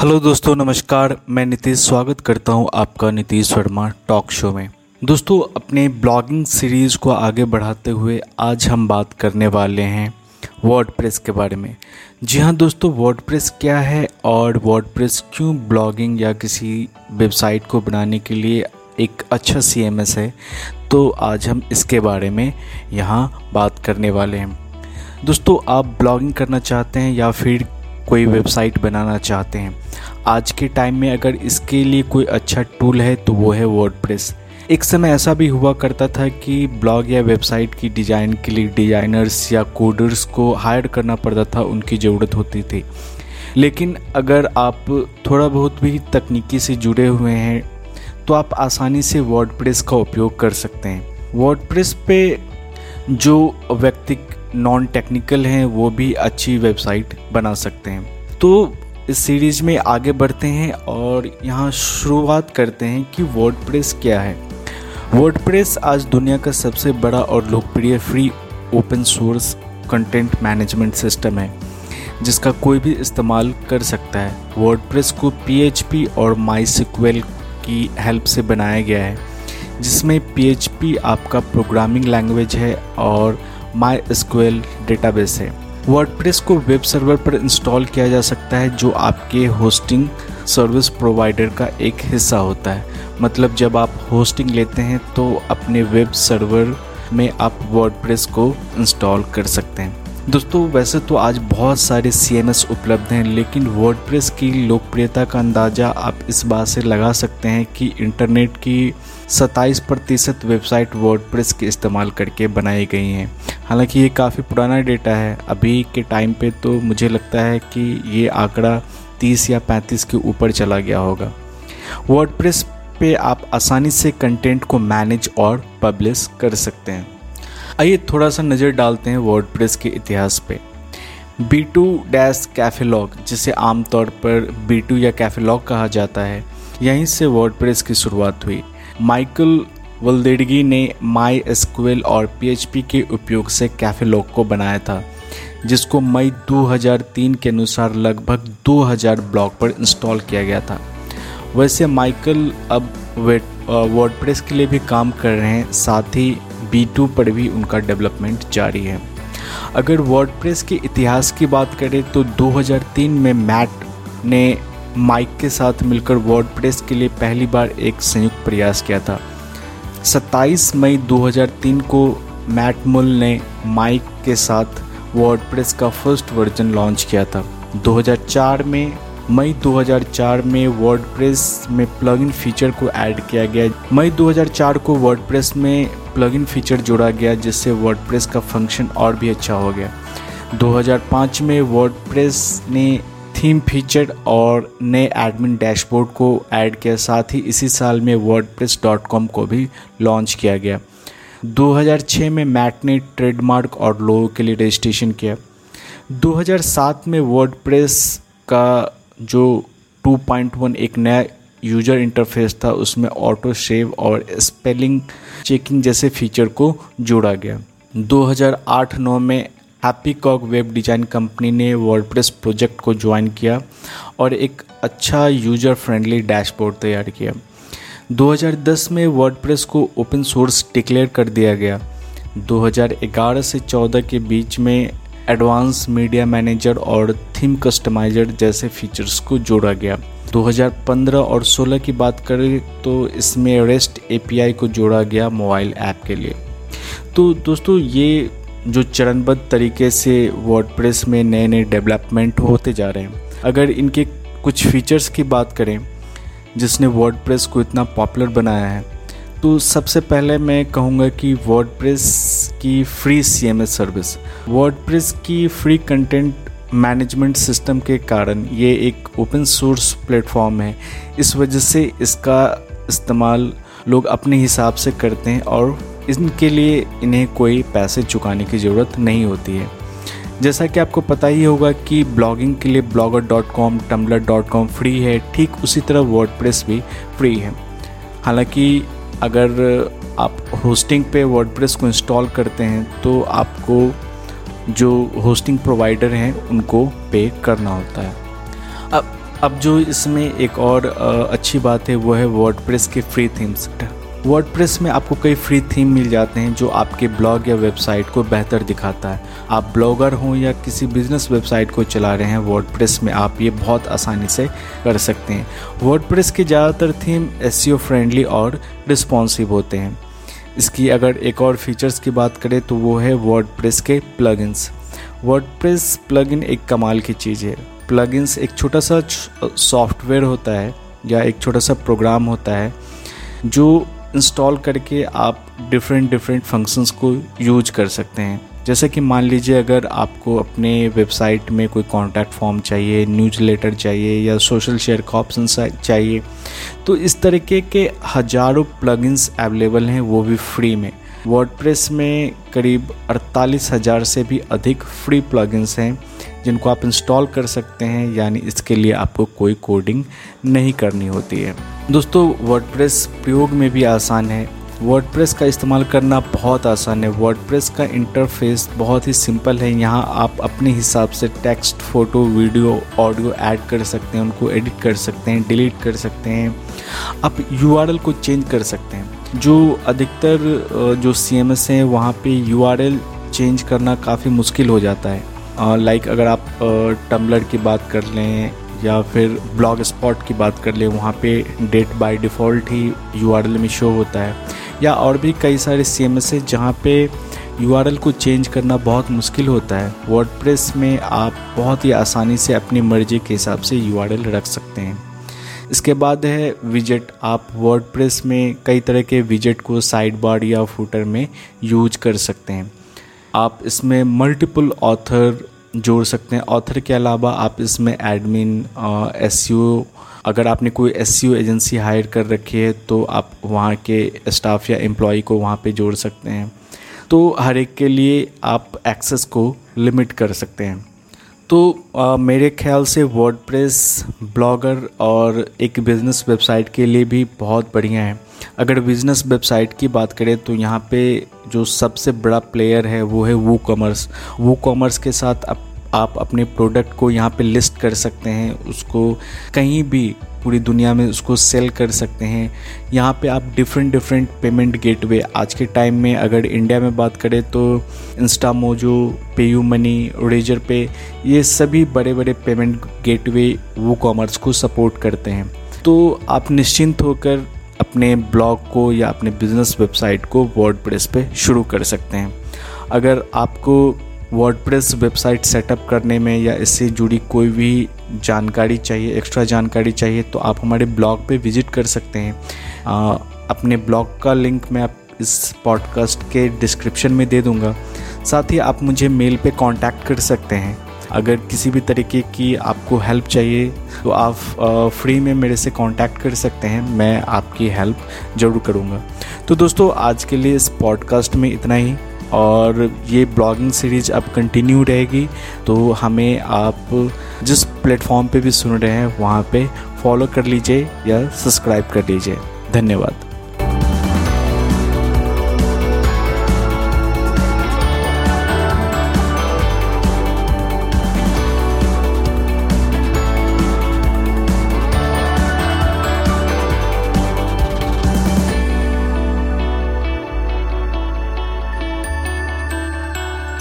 Hello दोस्तों, नमस्कार। मैं नीतीश स्वागत करता हूँ आपका नीतीश वर्मा टॉक शो में। दोस्तों, अपने ब्लॉगिंग सीरीज़ को आगे बढ़ाते हुए आज हम बात करने वाले हैं वर्डप्रेस के बारे में। जी हाँ दोस्तों वर्डप्रेस क्या है और वर्डप्रेस क्यों ब्लॉगिंग या किसी वेबसाइट को बनाने के लिए एक अच्छा सीएमएस है? तो आज हम इसके बारे में यहाँ बात करने वाले हैं। दोस्तों, आप ब्लॉगिंग करना चाहते हैं या फिर कोई वेबसाइट बनाना चाहते हैं? आज के टाइम में अगर इसके लिए कोई अच्छा टूल है तो वो है वर्डप्रेस एक समय ऐसा भी हुआ करता था कि ब्लॉग या वेबसाइट की डिज़ाइन के लिए डिज़ाइनर्स या कोडर्स को हायर करना पड़ता था, उनकी ज़रूरत होती थी। लेकिन अगर आप थोड़ा बहुत भी तकनीकी से जुड़े हुए हैं तो आप आसानी से वर्डप्रेस का उपयोग कर सकते हैं। वर्डप्रेस पे जो व्यक्ति नॉन टेक्निकल हैं, वो भी अच्छी वेबसाइट बना सकते हैं। तो इस सीरीज़ में आगे बढ़ते हैं और यहाँ शुरुआत करते हैं कि वर्डप्रेस क्या है। वर्डप्रेस आज दुनिया का सबसे बड़ा और लोकप्रिय free open source content management system है, जिसका कोई भी इस्तेमाल कर सकता है। वर्डप्रेस को पीएचपी और माई की हेल्प से बनाया गया है, जिसमें पीएचपी आपका प्रोग्रामिंग लैंग्वेज है और माई डेटाबेस है। वर्डप्रेस को वेब सर्वर पर इंस्टॉल किया जा सकता है, जो आपके होस्टिंग सर्विस प्रोवाइडर का एक हिस्सा होता है। मतलब जब आप होस्टिंग लेते हैं तो अपने वेब सर्वर में आप वर्डप्रेस को इंस्टॉल कर सकते हैं। दोस्तों, वैसे तो आज बहुत सारे सी उपलब्ध हैं, लेकिन वर्डप्रेस की लोकप्रियता का अंदाज़ा आप इस बात से लगा सकते हैं कि इंटरनेट की 27 प्रतिशत वेबसाइट वर्डप्रेस के इस्तेमाल करके बनाई गई हैं। हालाँकि ये काफ़ी पुराना डेटा है। अभी के टाइम पे तो मुझे लगता है कि ये आंकड़ा 30 या 35 के ऊपर चला गया होगा। वर्डप्रेस पे आप आसानी से कंटेंट को मैनेज और पब्लिश कर सकते हैं। आइए थोड़ा सा नज़र डालते हैं वर्डप्रेस के इतिहास पे। बी टू डैश कैफेलॉग जिसे आमतौर पर बी टू या कैफेलॉग कहा जाता है, यहीं से वर्डप्रेस की शुरुआत हुई। माइकल वल्देडगी ने माई एसक्यूएल और पीएचपी के उपयोग से कैफेलॉग को बनाया था, जिसको मई 2003 के अनुसार लगभग 2000 ब्लॉक पर इंस्टॉल किया गया था। वैसे माइकल अब वर्डप्रेस के लिए भी काम कर रहे हैं, साथ ही बी पर भी उनका डेवलपमेंट जारी है। अगर वर्डप्रेस के इतिहास की बात करें तो 2003 में मैट ने माइक के साथ मिलकर वर्डप्रेस के लिए पहली बार एक संयुक्त प्रयास किया था। 27 मई 2003 को मैट मुल ने माइक के साथ वर्डप्रेस का फ़र्स्ट वर्जन लॉन्च किया था। 2004 में, मई 2004 में वर्डप्रेस में प्लगइन फीचर को ऐड किया गया। मई 2004 को वर्डप्रेस में प्लगइन फीचर जोड़ा गया, जिससे वर्डप्रेस का फ़ंक्शन और भी अच्छा हो गया। 2005 में वर्डप्रेस ने थीम फीचर और नए एडमिन डैशबोर्ड को ऐड किया। साथ ही इसी साल में वर्डप्रेस.com को भी लॉन्च किया गया। 2006 में मैट ने ट्रेडमार्क और लोगों के लिए रजिस्ट्रेशन किया। 2007 में वर्डप्रेस का जो 2.1 एक नया यूज़र इंटरफेस था, उसमें ऑटो सेव और स्पेलिंग चेकिंग जैसे फीचर को जोड़ा गया। 2008-9 में Happy Cog web design company ने वर्डप्रेस प्रोजेक्ट को ज्वाइन किया और एक अच्छा यूज़र फ्रेंडली डैशबोर्ड तैयार किया। 2010 में वर्डप्रेस को ओपन सोर्स डिक्लेयर कर दिया गया। 2011 से 14 के बीच में एडवांस मीडिया मैनेजर और थीम कस्टमाइजर जैसे फीचर्स को जोड़ा गया। 2015 और 16 की बात करें तो इसमें रेस्ट एपीआई को जोड़ा गया मोबाइल ऐप के लिए। तो दोस्तों, ये जो चरणबद्ध तरीके से वर्डप्रेस में नए नए डेवलपमेंट होते जा रहे हैं। अगर इनके कुछ फीचर्स की बात करें, जिसने वर्डप्रेस को इतना पॉपुलर बनाया है तो सबसे पहले मैं कहूँगा कि वर्डप्रेस की फ्री सीएमएस सर्विस वर्डप्रेस की फ्री कंटेंट मैनेजमेंट सिस्टम के कारण ये एक ओपन सोर्स प्लेटफॉर्म है। इस वजह से इसका इस्तेमाल लोग अपने हिसाब से करते हैं और इनके लिए इन्हें कोई पैसे चुकाने की ज़रूरत नहीं होती है। जैसा कि आपको पता ही होगा कि ब्लॉगिंग के लिए Blogger dot com Tumblr dot com free है, ठीक उसी तरह वर्डप्रेस भी फ्री है। हालाँकि अगर आप होस्टिंग पे वर्डप्रेस को इंस्टॉल करते हैं तो आपको जो होस्टिंग प्रोवाइडर हैं, उनको पे करना होता है। अब अब जो इसमें एक और अच्छी बात है, वो है वर्ड के फ्री थीम्स वर्ड में आपको कई फ्री थीम मिल जाते हैं जो आपके ब्लॉग या वेबसाइट को बेहतर दिखाता है। आप ब्लॉगर हों या किसी बिज़नेस वेबसाइट को चला रहे हैं वर्ड में आप ये बहुत आसानी से कर सकते हैं। वर्ड के ज़्यादातर थीम एस फ्रेंडली और रिस्पॉन्सिव होते हैं। इसकी अगर एक और फीचर्स की बात करें तो वो है वर्ड के प्लगइन्स वर्ड प्लगइन एक कमाल की चीज़ है। प्लगइन्स एक छोटा सा सॉफ्टवेयर होता है या एक छोटा सा प्रोग्राम होता है, जो इंस्टॉल करके आप डिफरेंट डिफरेंट फ़ंक्शंस को यूज़ कर सकते हैं। जैसे कि मान लीजिए अगर आपको अपने वेबसाइट में कोई कॉन्टैक्ट फॉर्म चाहिए न्यूज़ लेटर चाहिए या सोशल शेयर का ऑप्शन चाहिए तो इस तरीके के हज़ारों प्लगइन्स अवेलेबल हैं, वो भी फ्री में। वर्डप्रेस में करीब अड़तालीस हज़ार से भी अधिक फ्री प्लगइन्स हैं। जिनको आप इंस्टॉल कर सकते हैं, यानी इसके लिए आपको कोई कोडिंग नहीं करनी होती है। दोस्तों वर्डप्रेस प्रयोग में भी आसान है। वर्डप्रेस का इस्तेमाल करना बहुत आसान है। वर्डप्रेस का इंटरफेस बहुत ही सिंपल है। यहाँ आप अपने हिसाब से text photo video audio add कर सकते हैं, उनको एडिट कर सकते हैं डिलीट कर सकते हैं। आप यूआरएल को चेंज कर सकते हैं। जो अधिकतर जो सी एम एस हैं, वहाँ पे यू चेंज करना काफ़ी मुश्किल हो जाता है। लाइक अगर आप टम्बलर की बात कर लें या फिर ब्लॉग स्पॉट की बात कर लें, वहाँ पे डेट बाय डिफ़ॉल्ट ही यूआरएल में शो होता है। या और भी कई सारे सी एम एस है जहाँ पे यूआरएल को चेंज करना बहुत मुश्किल होता है। वर्ड में आप बहुत ही आसानी से अपनी मर्ज़ी के हिसाब से यूआरएल रख सकते हैं। इसके बाद है विजेट आप वर्ड में कई तरह के विजेट को साइड बार या फूटर में यूज़ कर सकते हैं। आप इसमें मल्टीपल ऑथर जोड़ सकते हैं। ऑथर के अलावा आप इसमें एडमिन एस अगर आपने कोई एस एजेंसी हायर कर रखी है तो आप वहाँ के स्टाफ या एम्प्लॉय को वहाँ पे जोड़ सकते हैं। तो हर एक के लिए आप एक्सेस को लिमिट कर सकते हैं। तो आ, मेरे ख्याल से वर्डप्रेस ब्लॉगर और एक बिज़नेस वेबसाइट के लिए भी बहुत बढ़िया है। अगर बिज़नेस वेबसाइट की बात करें तो यहाँ पे जो सबसे बड़ा प्लेयर है वो है वो कॉमर्स वो कॉमर्स के साथ आप आप अपने प्रोडक्ट को यहाँ पे लिस्ट कर सकते हैं, उसको कहीं भी पूरी दुनिया में उसको सेल कर सकते हैं। यहाँ पे आप डिफरेंट डिफरेंट पेमेंट गेटवे आज के टाइम में अगर इंडिया में बात करें तो इंस्टा मोजो पे यू मनी रेजर पे ये सभी बड़े बड़े पेमेंट गेटवे वो कॉमर्स को सपोर्ट करते हैं। तो आप निश्चिंत होकर अपने ब्लॉग को या अपने बिज़नेस वेबसाइट को वर्ड पे शुरू कर सकते हैं। अगर आपको वर्डप्रेस वेबसाइट सेटअप करने में या इससे जुड़ी कोई भी जानकारी चाहिए एक्स्ट्रा जानकारी चाहिए तो आप हमारे ब्लॉग पे विज़िट कर सकते हैं। आ, अपने ब्लॉग का लिंक मैं आप इस पॉडकास्ट के डिस्क्रिप्शन में दे दूँगा। साथ ही आप मुझे मेल पे कांटेक्ट कर सकते हैं। अगर किसी भी तरीके की आपको हेल्प चाहिए तो आप फ्री में मेरे से कांटेक्ट कर सकते हैं, मैं आपकी हेल्प ज़रूर करूँगा। तो दोस्तों, आज के लिए इस पॉडकास्ट में इतना ही, और ये ब्लॉगिंग सीरीज़ अब कंटिन्यू रहेगी तो हमें आप जिस प्लेटफॉर्म पे भी सुन रहे हैं, वहाँ पे फॉलो कर लीजिए या सब्सक्राइब कर लीजिए। धन्यवाद।